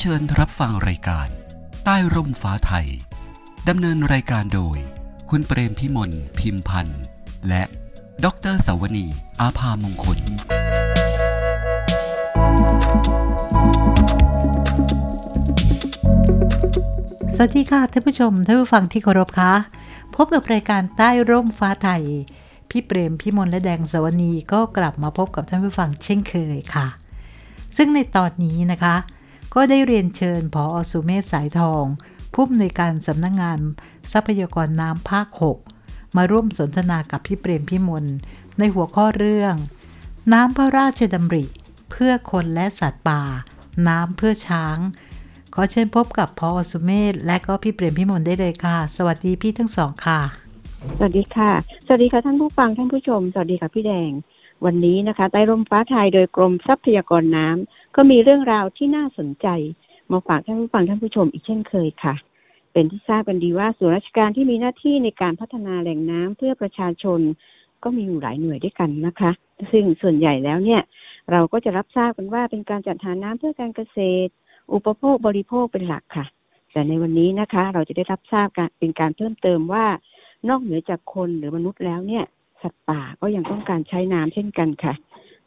เชิญรับฟังรายการ ใต้ร่มฟ้าไทย ดำเนินรายการโดย คุณเปรมพิมลพิมพันธ์ และดรสาวนีอาภามงคล สวัสดีค่ะท่านผู้ชมท่านผู้ฟังที่เคารพคะพบกับรายการใต้ร่มฟ้าไทย พี่เปรมพี่มนและแดงสวนีก็กลับมาพบกับท่านผู้ฟังเช่นเคยค่ะ ซึ่งในตอนนี้นะคะ ก็ได้เรียนเชิญผออสุเมศสายทอง ผู้อำนวยการสำนักงงานทรัพยากรน้ำภาค 6 มาร่วมสนทนากับพี่เปรมพี่มนในหัวข้อเรื่อง น้ำพระราชดำริ เพื่อคนและสัตว์ป่า น้ำเพื่อช้าง ขอเชิญพบกับพออสุเมธและก็พี่เปรมพี่มนได้เลยค่ะ สวัสดีพี่ทั้งสองค่ะ สวัสดีค่ะ สวัสดีค่ะท่านผู้ฟังท่านผู้ชม สวัสดีค่ะพี่แดง วันนี้นะคะใต้ร่มฟ้าไทยโดยกรมทรัพยากรน้ำ ก็มีเรื่องราวที่น่าสนใจ มาฝากท่านผู้ฟังท่านผู้ชมอีกเช่นเคยค่ะ เป็นที่ทราบกันดีว่าส่วนราชการที่มีหน้าที่ในการพัฒนาแหล่งน้ำเพื่อประชาชน ก็มีอยู่หลายหน่วยด้วยกันนะคะ ซึ่งส่วนใหญ่แล้วเนี่ย เราก็จะรับทราบกันว่าเป็นการจัดหาน้ำเพื่อการเกษตร อุปโภคบริโภคเป็นหลักค่ะ แต่ในวันนี้นะคะ เราจะได้รับทราบกันเป็นการเพิ่มเติมว่านอกเหนือจากคนหรือมนุษย์แล้วเนี่ย สัตว์ป่าก็ยังต้องการใช้น้ำเช่นกันค่ะ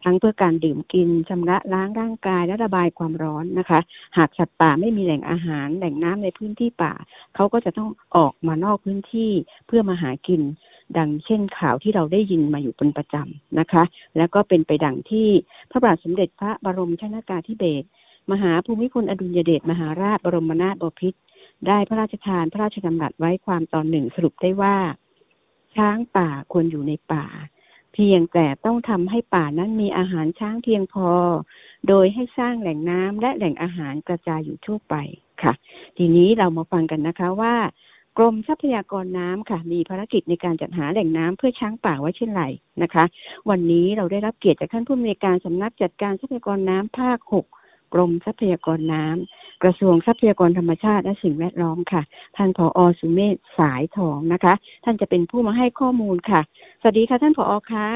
ทั้งเพื่อการดื่มกินชำระล้างร่างกายและระบายความร้อนนะคะ หากสัตว์ป่าไม่มีแหล่งอาหารแหล่งน้ำในพื้นที่ป่า เขาก็จะต้องออกมานอกพื้นที่เพื่อมาหากิน ดังเช่นข่าวที่เราได้ยินมาอยู่เป็นประจำนะคะ แล้วก็เป็นไปดังที่พระบาทสมเด็จพระบรมชนากาธิเบศรมหาภูมิพลอดุลยเดชมหาราชบรมนาถบพิตรได้พระราชทานพระราชดำรัสไว้ความตอนหนึ่งสรุปได้ว่า ช้างป่าควรอยู่ในป่า พียงแต่ต้องทำให้ป่านั้นมีอาหารช้างเพียงพอ โดยให้สร้างแหล่งน้ำและแหล่งอาหารกระจายอยู่ทั่วไปค่ะ ทีนี้เรามาฟังกันนะคะว่ากรมทรัพยากรน้ำค่ะ มีภารกิจในการจัดหาแหล่งน้ำเพื่อช้างป่าไว้เช่นไรนะคะ วันนี้เราได้รับเกียรติจากท่านผู้อำนวยการสำนักจัดการทรัพยากรน้ำภาค 6 กรมทรัพยากรน้ำกระทรวงทรัพยากรธรรมชาติและสิ่งแวดล้อมค่ะ ท่านผออสุเมธสายทองนะคะ ท่านจะเป็นผู้มาให้ข้อมูลค่ะ สวัสดีค่ะท่านผอคะ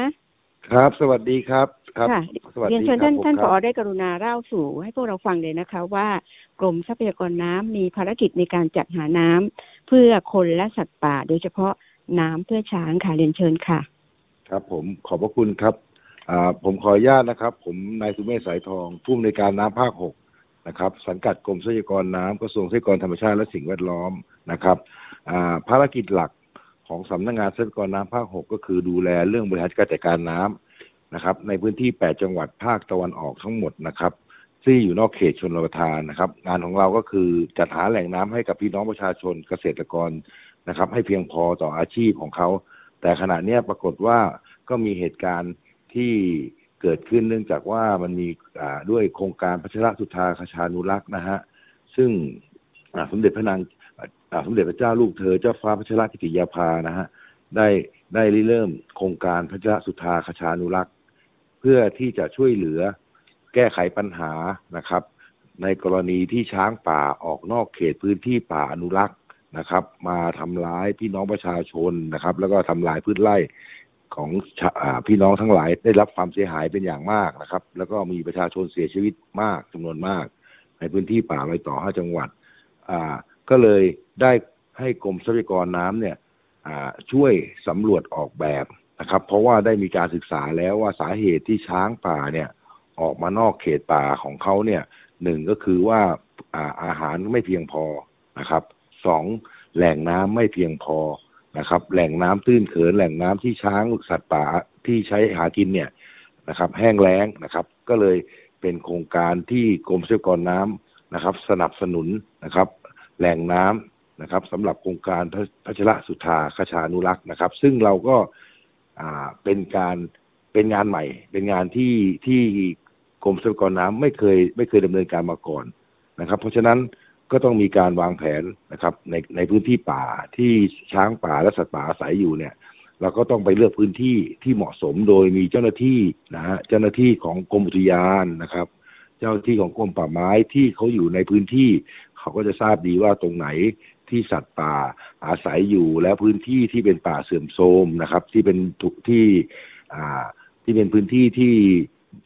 ครับ สวัสดีครับครับค่ะสวัสเรียนดีเชิญครัท่านผมท่านคผรับอได้กรุณาเล่าสู่ ให้พวกเราฟังเลยนะคะ ว่ากรมทรัพยากรน้ำมีภารกิจในการจัดหาน้ำเพื่อคนและสัตว์ป่า โดยเฉพาะน้ำเพื่อช้างค่ะเรียนเชิญค่ะ ครับผมขอบพระคุณครับอ่า ผมขออนุญาตนะครับ ผมนายสุเมธสายทอง ผู้อำนวยการน้ำภาคหกนะครับ สังกัดกรมทรัพยากรน้ำกระทรวงทรัพยากรธรรมชาติและสิ่งแวดล้อมนะครับอ่าภารกิจหลักของสำนักงานทรัพยากรน้ำภาคหกก็คือดูแลเรื่องบริหารการจัดการน้ำนะครับ ในพื้นที่ 8 จังหวัดภาคตะวันออกทั้งหมดนะครับที่อยู่นอกเขตชนประทานนะครับ งานของเราก็คือจัดหาแหล่งน้ำให้กับพี่น้องประชาชนเกษตรกรนะครับ ให้เพียงพอต่ออาชีพของเขา แต่ขณะนี้ปรากฏว่าก็มีเหตุการณ์ ที่เกิดขึ้นเนื่องจากว่ามันมีด้วยโครงการพัชรสุธาคชานุรักษ์นะฮะซึ่งสมเด็จพระนางสมเด็จพระเจ้าลูกเธอเจ้าฟ้าพัชรกิติยาภานะฮะได้ได้ริเริ่มโครงการพัชรสุธาคชานุรักษ์ เพื่อที่จะช่วยเหลือแก้ไขปัญหานะครับ ในกรณีที่ช้างป่าออกนอกเขตพื้นที่ป่าอนุรักษ์นะครับ มาทำร้ายพี่น้องประชาชนนะครับ แล้วก็ทำลายพืชไร่ ของพี่น้องทั้งหลายได้รับความเสียหายเป็นอย่างมากนะครับ แล้วก็มีประชาชนเสียชีวิตมากจำนวนมาก ในพื้นที่ป่ารอยต่อห้าจังหวัด อ่า ก็เลยได้ให้กรมทรัพยากรน้ำเนี่ยช่วยสำรวจออกแบบนะครับ เพราะว่าได้มีการศึกษาแล้วว่าสาเหตุที่ช้างป่าเนี่ยออกมานอกเขตป่าของเขาเนี่ยหนึ่งก็คือว่าอาอาหารไม่เพียงพอนะครับสองแหล่งน้ำไม่เพียงพอ นะครับ แหล่งน้ำตื้นเขินแหล่งน้ำที่ช้างสัตว์ป่าที่ใช้หากินเนี่ยนะครับ แห้งแล้งนะครับ ก็เลยเป็นโครงการที่กรมทรัพยากรน้ำนะครับ สนับสนุนนะครับ แหล่งน้ำนะครับสำหรับโครงการพระพัชรสุธาคชานุรักษ์นะครับ ซึ่งเราก็อ่าเป็นการเป็นงานใหม่ เป็นงานที่ที่กรมทรัพยากรน้ำไม่เคยไม่เคยดำเนินการมาก่อนนะครับ เพราะฉะนั้น ก็ต้องมีการวางแผนนะครับในในพื้นที่ป่าที่ช้างป่าและสัตว์ป่าอาศัยอยู่เนี่ย เราก็ต้องไปเลือกพื้นที่ที่เหมาะสมโดยมีเจ้าหน้าที่นะฮะเจ้าหน้าที่ของกรมอุทยานนะครับ เจ้าหน้าที่ของกรมป่าไม้ที่เขาอยู่ในพื้นที่ เขาก็จะทราบดีว่าตรงไหนที่สัตว์ป่าอาศัยอยู่และพื้นที่ที่เป็นป่าเสื่อมโทรมนะครับ ที่เป็นถูกที่อ่าที่เป็นพื้นที่ที่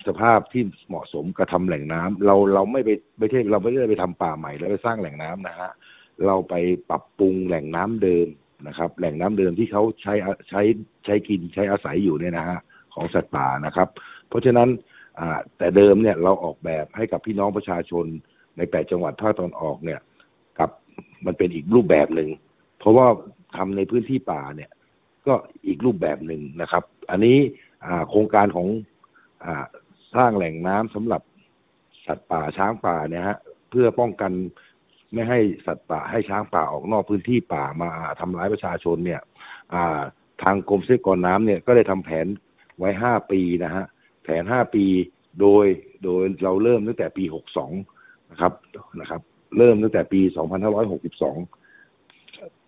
สภาพที่เหมาะสมกระทำแหล่งน้ำเราเราไม่ไปไม่ใช่เราไม่ได้ไปทำป่าใหม่แล้วไปสร้างแหล่งน้ำนะฮะเราไปปรับปรุงแหล่งน้ำเดิมนะครับ แหล่งน้ำเดิมที่เขาใช้ใช้ใช้กินใช้อาศัยอยู่เนี่ยนะฮะของสัตว์ป่านะครับ เพราะฉะนั้นแต่เดิมเนี่ยเราออกแบบให้กับพี่น้องประชาชนในแปดจังหวัดภาคตอนออกเนี่ยกับมันเป็นอีกรูปแบบหนึ่งเพราะว่าทำในพื้นที่ป่าเนี่ย ก็อีกรูปแบบหนึ่งนะครับ อันนี้โครงการของ สร้างแหล่งน้ำสำหรับสัตว์ป่าช้างป่าเนี่ยฮะ เพื่อป้องกันไม่ให้สัตว์ป่าให้ช้างป่าออกนอกพื้นที่ป่ามาทำร้ายประชาชนเนี่ยทางกรมทรัพยากรน้ำเนี่ยก็ได้ทำแผนไว้ห้าปีนะฮะแผนห้าปีโดยโดยเราเริ่มตั้งแต่ปีหกสองนะครับนะครับ เริ่มตั้งแต่ปีสองพันห้าร้อยหกสิบสอง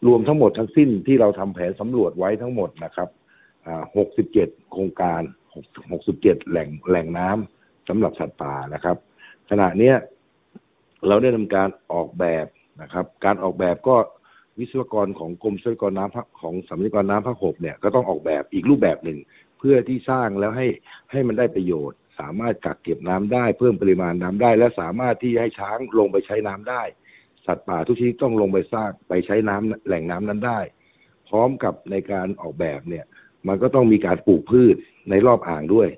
รวมทั้งหมดทั้งสิ้นที่เราทำแผนสำรวจไว้ทั้งหมดนะครับหกสิบเจ็ดโครงการ หกสิบเจ็ดแหล่งแหล่งน้ำสำหรับสัตว์ป่านะครับ ขณะเนี้ยเราได้ทำการออกแบบนะครับ การออกแบบก็วิศวกรของกรมทรัพยากรน้ำของสำนักงานน้ำภาคหกเนี่ยก็ต้องออกแบบอีกรูปแบบหนึ่ง เพื่อที่สร้างแล้วให้ให้มันได้ประโยชน์ สามารถกักเก็บน้ำได้ เพิ่มปริมาณน้ำได้ และสามารถที่ให้ช้างลงไปใช้น้ำได้ สัตว์ป่าทุกชนิดต้องลงไปสร้างไปใช้น้ำแหล่งน้ำนั้นได้ พร้อมกับในการออกแบบเนี่ย มันก็ต้องมีการปลูกพืช ในรอบอ่างด้วย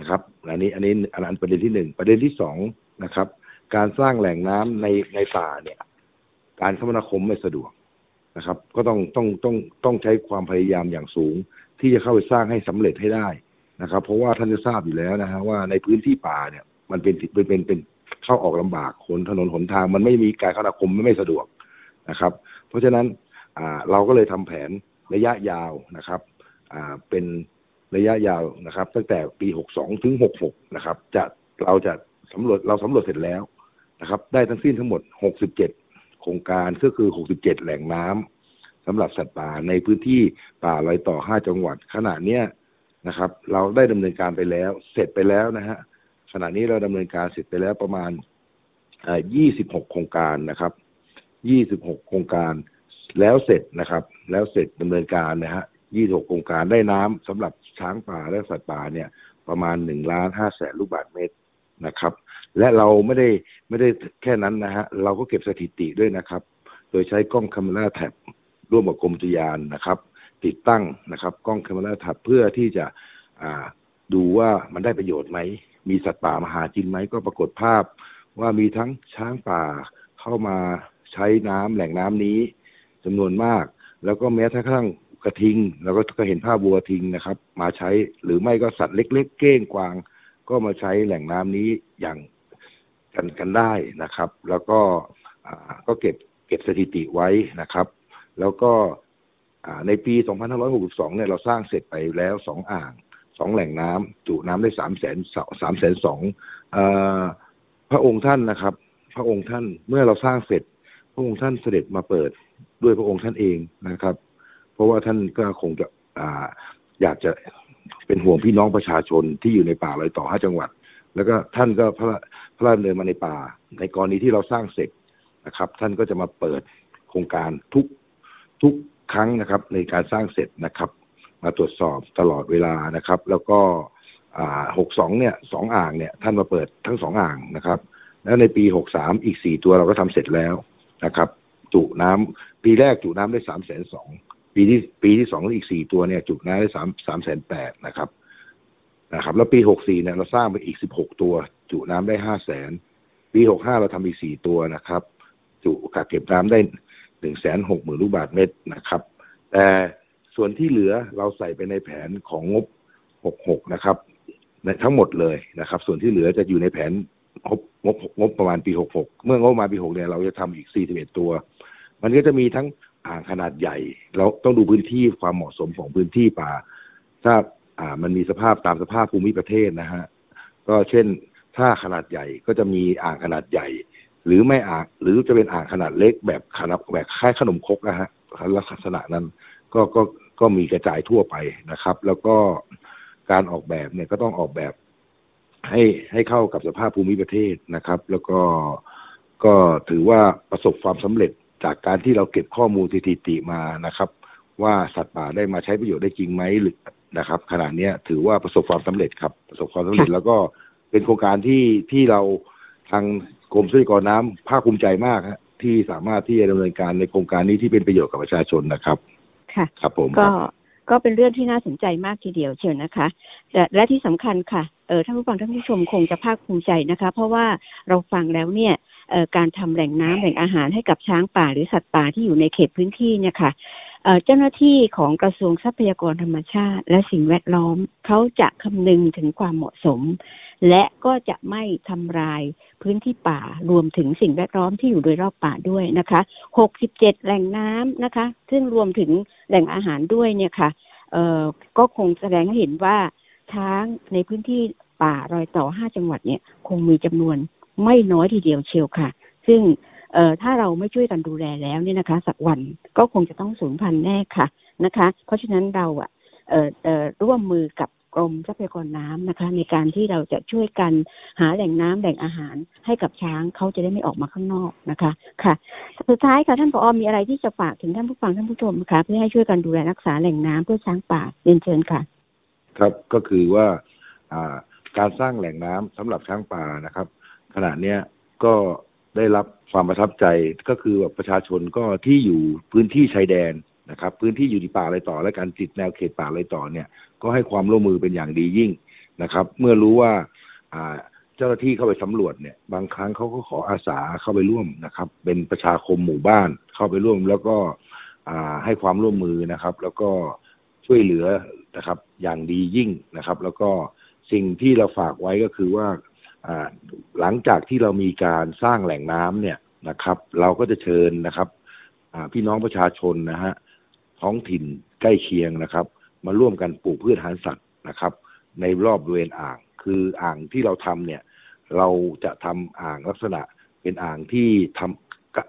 นะครับอันนี้อันนี้อันนั้นประเด็นที่หนึ่งประเด็นที่สองนะครับ การสร้างแหล่งน้ำในในป่าเนี่ย การคมนาคมไม่สะดวกนะครับ ก็ต้องต้องต้องต้องใช้ความพยายามอย่างสูง ที่จะเข้าไปสร้างให้สำเร็จให้ได้นะครับ เพราะว่าท่านจะทราบอยู่แล้วนะฮะว่าในพื้นที่ป่าเนี่ย มันเป็นเป็นเป็นเป็นเข้าออกลำบากคนถนนหนทาง มันไม่มีการคมนาคมไม่สะดวกนะครับ เพราะฉะนั้นเราก็เลยทำแผนระยะยาวนะครับเป็น ระยะยาวนะครับ ตั้งแต่ปี 62 ถึง 66 นะครับ จะเราจะสำรวจเราสำรวจเสร็จแล้วนะครับ ได้ทั้งสิ้นทั้งหมด 67 โครงการก็คือ 67 แหล่งน้ำสำหรับสัตว์ป่าในพื้นที่ป่าลอยต่อ 5 จังหวัดขณะเนี้ยนะครับ เราได้ดำเนินการไปแล้ว เสร็จไปแล้วนะฮะขณะนี้เราดำเนินการเสร็จไปแล้วประมาณ 26 โครงการนะครับ 26 โครงการแล้วเสร็จนะครับ แล้วเสร็จดำเนินการนะฮะ 26 โครงการได้น้ำสำหรับ ช้างป่าและสัตว์ป่าเนี่ยประมาณ1ล้าน5แสนลูกบาศก์เมตรนะครับ และเราไม่ได้ไม่ได้แค่นั้นนะฮะเราก็เก็บสถิติด้วยนะครับ โดยใช้กล้องคาเมราแท็บร่วมกับกรมตุยานนะครับ ติดตั้งนะครับ กล้องคาเมราแท็บเพื่อที่จะดูว่ามันได้ประโยชน์ไหม มีสัตว์ป่ามาหากินไหมก็ปรากฏภาพ ว่ามีทั้งช้างป่าเข้ามาใช้น้ำแหล่งน้ำนี้จำนวนมาก แล้วก็แม้กระทั่ง กระทิงเราก็ก็เห็นภาพวัวทิงนะครับ มาใช้หรือไม่ก็สัตว์เล็ก ๆ เก้งกวาง ก็มาใช้แหล่งน้ำนี้อย่างกันกันได้นะครับ แล้วก็ก็เก็บเก็บสถิติไว้นะครับ แล้วก็ในปี 2562 เนี่ยเราสร้างเสร็จไปแล้วสองอ่างสองแหล่งน้ำจุน้ำได้สามแสนสามแสนสองพระองค์ท่านนะครับ พระองค์ท่านเมื่อเราสร้างเสร็จ พระองค์ท่านเสด็จมาเปิดด้วยพระองค์ท่านเองนะครับ ราะว่าท่านก็คงจะออยากจะเป็นห่วงพี่น้องประชาชนที่อยู่ในป่าลอยต่อห้าจังหวัด แล้วก็ท่านก็พระพระราชดำเนินมาในป่า ในกรณีที่เราสร้างเสร็จนะครับ ท่านก็จะมาเปิดโครงการทุกทุกครั้งนะครับ ในการสร้างเสร็จนะครับ มาตรวจสอบตลอดเวลานะครับ แล้วก็หกสองเนี่ยสองอ่างเนี่ยท่านมาเปิดทั้งสองอ่างนะครับ แล้วในปีหกสามอีกสี่ตัวเราก็ทำเสร็จแล้วนะครับ จุน้ำปีแรกจุน้ำได้สามแสนสอง ปีที่ปีที่สองอีกสี่ตัวเนี่ยจุน้ำได้สามสามแสนแปดนะครับนะครับ แล้วปีหกสี่เนี่ยเราสร้างไปอีกสิบหกตัว จุน้ำได้ห้าแสนปีหกห้าเราทำอีกสี่ตัวนะครับ จุกักเก็บน้ำได้หนึ่งแสนหกหมื่นลูกบาทเมตรนะครับ แต่ส่วนที่เหลือเราใส่ไปในแผนของงบหกหกนะครับในทั้งหมดเลยนะครับ ส่วนที่เหลือจะอยู่ในแผนงบงบงบประมาณปีหกหกเมื่องบมาปีหกเนี่ยเราจะทำอีกสี่สิบเอ็ดตัว มันก็จะมีทั้ง อ่างขนาดใหญ่ เราต้องดูพื้นที่ความเหมาะสมของพื้นที่ป่า ถ้าอ่ามันมีสภาพตามสภาพภูมิประเทศนะฮะก็เช่น ถ้าขนาดใหญ่ก็จะมีอ่างขนาดใหญ่ หรือไม่อ่างหรือจะเป็นอ่างขนาดเล็กแบบขนาดแบบคล้ายขนมครกนะฮะลักษณะนั้นก็ก็ก็มีกระจายทั่วไปนะครับ แล้วก็การออกแบบเนี่ยก็ต้องออกแบบให้ให้เข้ากับสภาพภูมิประเทศนะครับ แล้วก็ก็ถือว่าประสบความสำเร็จ จากการที่เราเก็บข้อมูลสถิติมานะครับ ว่าสัตว์ป่าได้มาใช้ประโยชน์ได้จริงไหมหรือนะครับ ขณะนี้ถือว่าประสบความสำเร็จครับประสบความสำเร็จแล้วก็เป็นโครงการที่ที่เราทางกรมทรัพยากรน้ำภาคภูมิใจมากฮะที่สามารถที่จะดำเนินการในโครงการนี้ที่เป็นประโยชน์กับประชาชนนะครับ ค่ะ ครับผมก็ก็เป็นเรื่องที่น่าสนใจมากทีเดียวเชียวนะคะและและที่สำคัญค่ะเออท่านผู้ฟังท่านผู้ชมคงจะภาคภูมิใจนะคะ เพราะว่าเราฟังแล้วเนี่ยเอ่อ การทำแหล่งน้ำแหล่งอาหารให้กับช้างป่าหรือสัตว์ป่าที่อยู่ในเขตพื้นที่เนี่ยค่ะเอ่อเจ้าหน้าที่ของกระทรวงทรัพยากรธรรมชาติ และสิ่งแวดล้อมเขาจะคำนึงถึงความเหมาะสม และก็จะไม่ทำลายพื้นที่ป่ารวมถึงสิ่งแวดล้อมที่อยู่โดยรอบป่าด้วยนะคะ 67 แหล่งน้ำนะคะ ซึ่งรวมถึงแหล่งอาหารด้วยเนี่ยค่ะเอ่อก็คงแสดงให้เห็นว่าช้างในพื้นที่ป่ารอยต่อ 5 จังหวัดเนี่ยคงมีจำนวน ไม่น้อยทีเดียวเชียวค่ะ ซึ่งเอ่อถ้าเราไม่ช่วยกันดูแลแล้วเนี่ยนะคะ สักวันก็คงจะต้องสูญพันธุ์แน่ค่ะนะคะ เพราะฉะนั้นเราอะเอ่อเอ่อร่วมมือกับกรมทรัพยากรน้ำนะคะ ในการที่เราจะช่วยกันหาแหล่งน้ำแหล่งอาหารให้กับช้างเขาจะได้ไม่ออกมาข้างนอกนะคะค่ะ สุดท้ายค่ะท่านผอมีอะไรที่จะฝากถึงท่านผู้ฟังท่านผู้ชมคะเพื่อให้ช่วยกันดูแลรักษาแหล่งน้ำเพื่อช้างป่าเรียนเชิญค่ะ ครับก็คือว่าอ่าการสร้างแหล่งน้ำสำหรับช้างป่านะครับ ขณะเนี้ยก็ได้รับความประทับใจก็คือว่าประชาชนก็ที่อยู่พื้นที่ชายแดนนะครับ พื้นที่อยู่ในป่าอะไรต่อ และการติดแนวเขตป่าอะไรต่อเนี่ย ก็ให้ความร่วมมือเป็นอย่างดียิ่งนะครับ เมื่อรู้ว่าเจ้าหน้าที่เข้าไปสำรวจเนี่ย บางครั้งเขาก็ขออาสาเข้าไปร่วมนะครับ เป็นประชาคมหมู่บ้านเข้าไปร่วม แล้วก็ให้ความร่วมมือนะครับ แล้วก็ช่วยเหลือนะครับ อย่างดียิ่งนะครับ แล้วก็สิ่งที่เราฝากไว้ก็คือว่า หลังจากที่เรามีการสร้างแหล่งน้ำเนี่ยนะครับ เราก็จะเชิญนะครับพี่น้องประชาชนนะฮะท้องถิ่นใกล้เคียงนะครับ มาร่วมกันปลูกพืชอาหารสัตว์นะครับ ในรอบบริเวณอ่าง คืออ่างที่เราทำเนี่ย เราจะทำอ่างลักษณะเป็นอ่างที่ทำกะ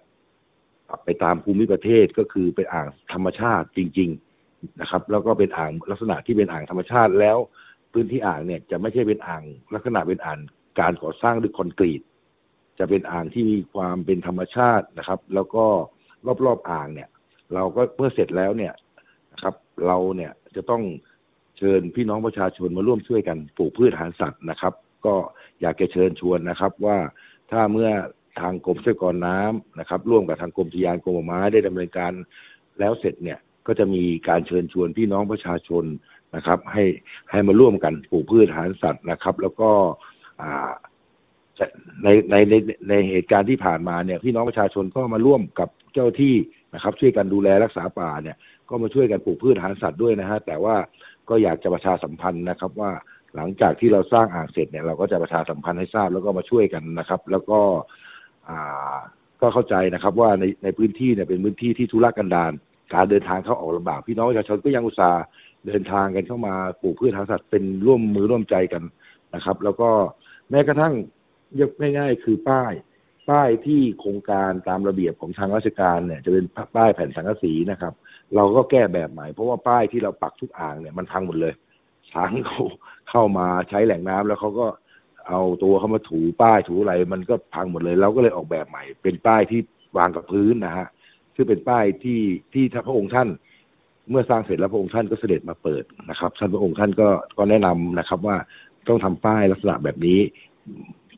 ไปตามภูมิประเทศก็คือเป็นอ่างธรรมชาติจริง ๆนะครับ แล้วก็เป็นอ่างลักษณะที่เป็นอ่างธรรมชาติแล้ว พื้นที่อ่างเนี่ยจะไม่ใช่เป็นอ่างลักษณะเป็นอ่าง การก่อสร้างด้วยคอนกรีต จะเป็นอ่างที่มีความเป็นธรรมชาตินะครับ แล้วก็รอบๆออ่างเนี่ย เราก็เมื่อเสร็จแล้วเนี่ยนะครับ เราเนี่ยจะต้องเชิญพี่น้องประชาชนมาร่วมช่วยกันปลูกพืชอาหารสัตว์นะครับ ก็อยากจะเชิญชวนนะครับว่าถ้าเมื่อทางกรมทรัพยากรน้ำนะครับ ร่วมกับทางกรมทยานกรมป่าไม้ได้ดำเนินการแล้วเสร็จเนี่ยก็จะมีการเชิญชวนพี่น้องประชาชนนะครับ ให้ให้มาร่วมกันปลูกพืชอาหารสัตว์นะครับ แล้วก็ ในในในในเหตุการณ์ที่ผ่านมาเนี่ยพี่น้องประชาชนก็มาร่วมกับเจ้าที่นะครับ ช่วยกันดูแลรักษาป่าเนี่ย ก็มาช่วยกันปลูกพืชอาหารสัตว์ด้วยนะฮะแต่ว่าก็อยากจะประชาสัมพันธ์นะครับว่าหลังจากที่เราสร้างอ่างเสร็จเนี่ยเราก็จะประชาสัมพันธ์ให้ทราบแล้วก็มาช่วยกันนะครับ แล้วก็อ่าก็เข้าใจนะครับ ว่าในในพื้นที่เนี่ยเป็นพื้นที่ที่ทุรกันดารการเดินทางเข้าออกลำบากพี่น้องประชาชนก็ยังอุตส่าห์เดินทางกันเข้ามาปลูกพืชทางสัตว์เป็นร่วมมือร่วมใจกันนะครับ แล้วก็ แม้กระทั่งยกง่ายๆ คือป้าย ป้ายที่โครงการตามระเบียบของทางราชการเนี่ยจะเป็นป้ายแผ่นสังกะสีนะครับ เราก็แก้แบบใหม่เพราะว่าป้ายที่เราปักทุกอ่างเนี่ยมันพังหมดเลยช้างเขาเข้ามาใช้แหล่งน้ำแล้วเขาก็เอาตัวเขามาถูป้ายถูอะไรมันก็พังหมดเลย เราก็เลยออกแบบใหม่ เป็นป้ายที่วางกับพื้นนะฮะซึ่งเป็นป้ายที่ที่ถ้าพระองค์ท่าน เมื่อสร้างเสร็จแล้วพระองค์ท่านก็เสด็จมาเปิดนะครับท่านพระองค์ท่านก็ก็แนะนำนะครับว่า ต้องทำป้ายลักษณะแบบนี้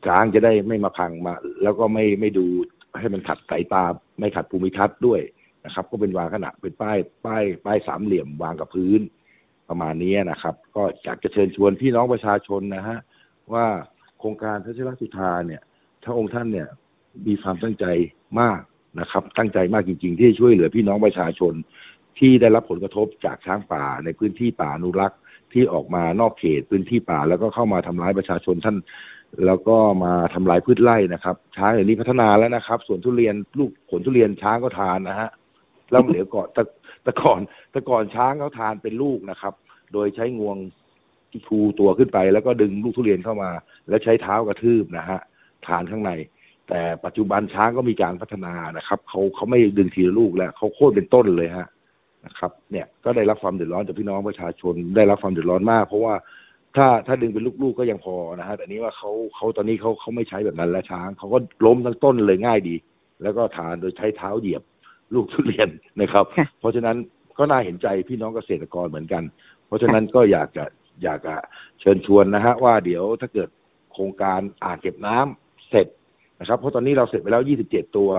ช้างจะได้ไม่มาพังมา แล้วก็ไม่ไม่ดูให้มันขัดสายตาไม่ขัดภูมิทัศน์ด้วยนะครับ ก็เป็นวางขนาดเป็นป้ายป้ายป้ายสามเหลี่ยมวางกับพื้น ประมาณนี้นะครับ ก็อยากจะเชิญชวนพี่น้องประชาชนนะฮะว่าโครงการทัชรสุธาเนี่ยถ้าองค์ท่านเนี่ยมีความตั้งใจมากนะครับ ตั้งใจมากจริง ๆ ที่ช่วยเหลือพี่น้องประชาชนที่ได้รับผลกระทบจากช้างป่าในพื้นที่ป่าอนุรักษ์ ที่ออกมานอกเขตพื้นที่ป่า แล้วก็เข้ามาทำร้ายประชาชนท่าน แล้วก็มาทำลายพืชไร่นะครับ ช้างอย่างนี้พัฒนาแล้วนะครับส่วนทุเรียนลูกผลทุเรียนช้างก็ทานนะฮะแล้วเหลือก่อนแต่แต่ก่อนแต่ก่อนช้างเขาทานเป็นลูกนะครับ โดยใช้งวงชูตัวขึ้นไป แล้วก็ดึงลูกทุเรียนเข้ามา แล้วใช้เท้ากระทืบนะฮะทานข้างใน แต่ปัจจุบันช้างก็มีการพัฒนานะครับเขาเขาไม่ดึงทีละลูกแล้วเขาโค่นเป็นต้นเลยฮะ นะครับเนี่ยก็ได้รับความเดือดร้อนจากพี่น้องประชาชนได้รับความเดือดร้อนมาก เพราะว่าถ้าถ้าดึงเป็นลูกๆก็ยังพอนะฮะแต่นี้ว่าเขาเขาตอนนี้เขาเขาไม่ใช้แบบนั้นแล้วช้างเขาก็ล้มทั้งต้นเลยง่ายดี แล้วก็ทานโดยใช้เท้าเหยียบลูกทุเรียนนะครับค่ะเพราะฉะนั้นก็น่าเห็นใจพี่น้องเกษตรกรเหมือนกัน เพราะฉะนั้นก็อยากจะอยากจะเชิญชวนนะฮะว่าเดี๋ยวถ้าเกิดโครงการอ่างเก็บน้ำเสร็จนะครับ เพราะตอนนี้เราเสร็จไปแล้ว 27 ตัว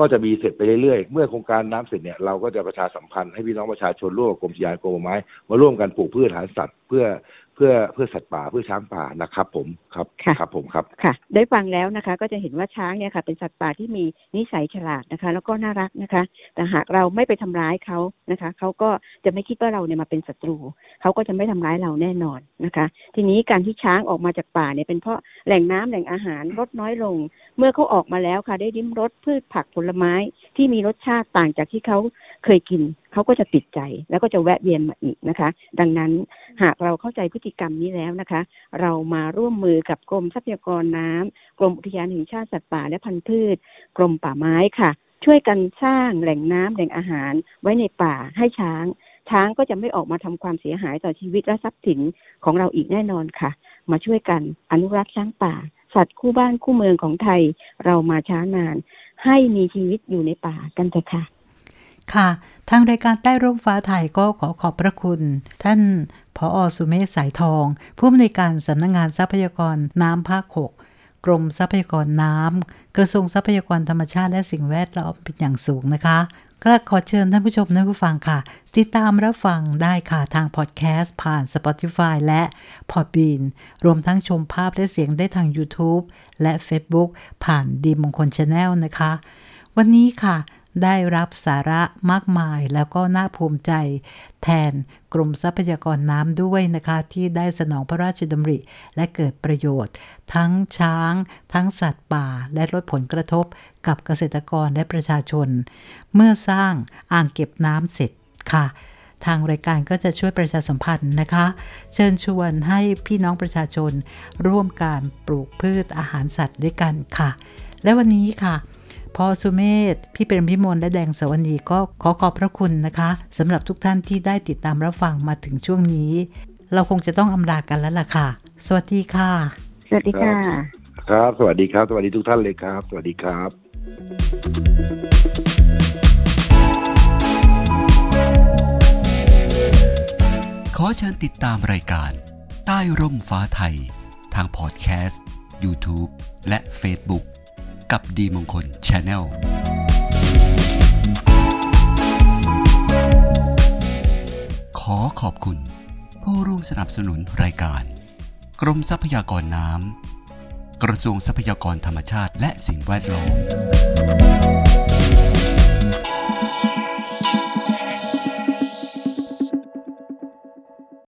ก็จะมีเสร็จไปเรื่อยๆ เมื่อโครงการน้ำเสร็จเนี่ยเราก็จะประชาสัมพันธ์ให้พี่น้องประชาชนร่วมกับกรมศิลปากรมไม้มาร่วมกันปลูกพืชอาหาสัตว์ เพื่อเพื่อเพื่อสัตว์ป่าเพื่อช้างป่านะครับ ผมครับค่ะครับผมครับค่ะ ได้ฟังแล้วนะคะ ก็จะเห็นว่าช้างเนี่ยค่ะ เป็นสัตว์ป่าที่มีนิสัยฉลาดนะคะ แล้วก็น่ารักนะคะ แต่หากเราไม่ไปทำร้ายเขานะคะ เขาก็จะไม่คิดว่าเราเนี่ยมาเป็นศัตรู เขาก็จะไม่ทำร้ายเราแน่นอนนะคะ ทีนี้การที่ช้างออกมาจากป่าเนี่ยเป็นเพราะแหล่งน้ำแหล่งอาหารลดน้อยลง เมื่อเขาออกมาแล้วค่ะ ได้ริมรสพืชผักผลไม้ที่มีรสชาติต่างจากที่เขา เคยกินเขาก็จะติดใจแล้วก็จะแวะเวียนมาอีกนะคะ ดังนั้นหากเราเข้าใจพฤติกรรมนี้แล้วนะคะ เรามาร่วมมือกับกรมทรัพยากรน้ำกรมอุทยานแห่งชาติสัตว์ป่าและพันธุ์พืช กรมป่าไม้ค่ะ ช่วยกันสร้างแหล่งน้ำแหล่งอาหารไว้ในป่าให้ช้าง ช้างก็จะไม่ออกมาทำความเสียหายต่อชีวิตและทรัพย์สินของเราอีกแน่นอนค่ะ มาช่วยกันอนุรักษ์ช้างป่า สัตว์คู่บ้านคู่เมืองของไทย เรามาช้านาน ให้มีชีวิตอยู่ในป่ากันเถอะค่ะ ค่ะ ทางรายการใต้ร่มฟ้าไทยก็ขอขอบพระคุณ ท่านผออสุเมศสายทอง ผู้อำนวยการสำนักงงานทรัพยากรน้ำภาค6กรมทรัพยากรน้ำ กระทรวงทรัพยากรธรรมชาติและสิ่งแวดล้อมเป็นอย่างสูงนะคะก็ขอเชิญท่านผู้ชมท่านผู้ฟังค่ะ ติดตามรับฟังได้ค่ะทางพอดแคสต์ผ่าน Spotify และ Podbean รวมทั้งชมภาพและเสียงได้ทาง YouTube และ Facebook ผ่านดีมงคลชาแนลนะคะ วันนี้ค่ะ ได้รับสาระมากมายแล้วก็น่าภูมิใจ แทนกรมทรัพยากรน้ำด้วยนะคะ ที่ได้สนองพระราชดำริ และเกิดประโยชน์ ทั้งช้าง ทั้งสัตว์ป่า และลดผลกระทบกับเกษตรกรและประชาชน เมื่อสร้างอ่างเก็บน้ำเสร็จค่ะทางรายการก็จะช่วยประชาสัมพันธ์นะคะ เชิญชวนให้พี่น้องประชาชน ร่วมการปลูกพืชอาหารสัตว์ด้วยกันค่ะ และวันนี้ค่ะ พอสุเมธพี่เป็นพิมลและแดงสวนีก็ขอขอบพระคุณนะคะสำหรับทุกท่านที่ได้ติดตามรับฟังมาถึงช่วงนี้ เราคงจะต้องอำลากันแล้วล่ะค่ะ สวัสดีค่ะ สวัสดีค่ะ ครับ สวัสดีครับ สวัสดีทุกท่านเลยครับ สวัสดีครับ ขอเชิญติดตามรายการ ใต้ร่มฟ้าไทย ทางพอดแคสต์ YouTube และ Facebook กับดีมงคลชาแนลขอขอบคุณ ผู้ร่วมสนับสนุนรายการ กรมทรัพยากรน้ำ กระทรวงทรัพยากรธรรมชาติและสิ่งแวดล้อม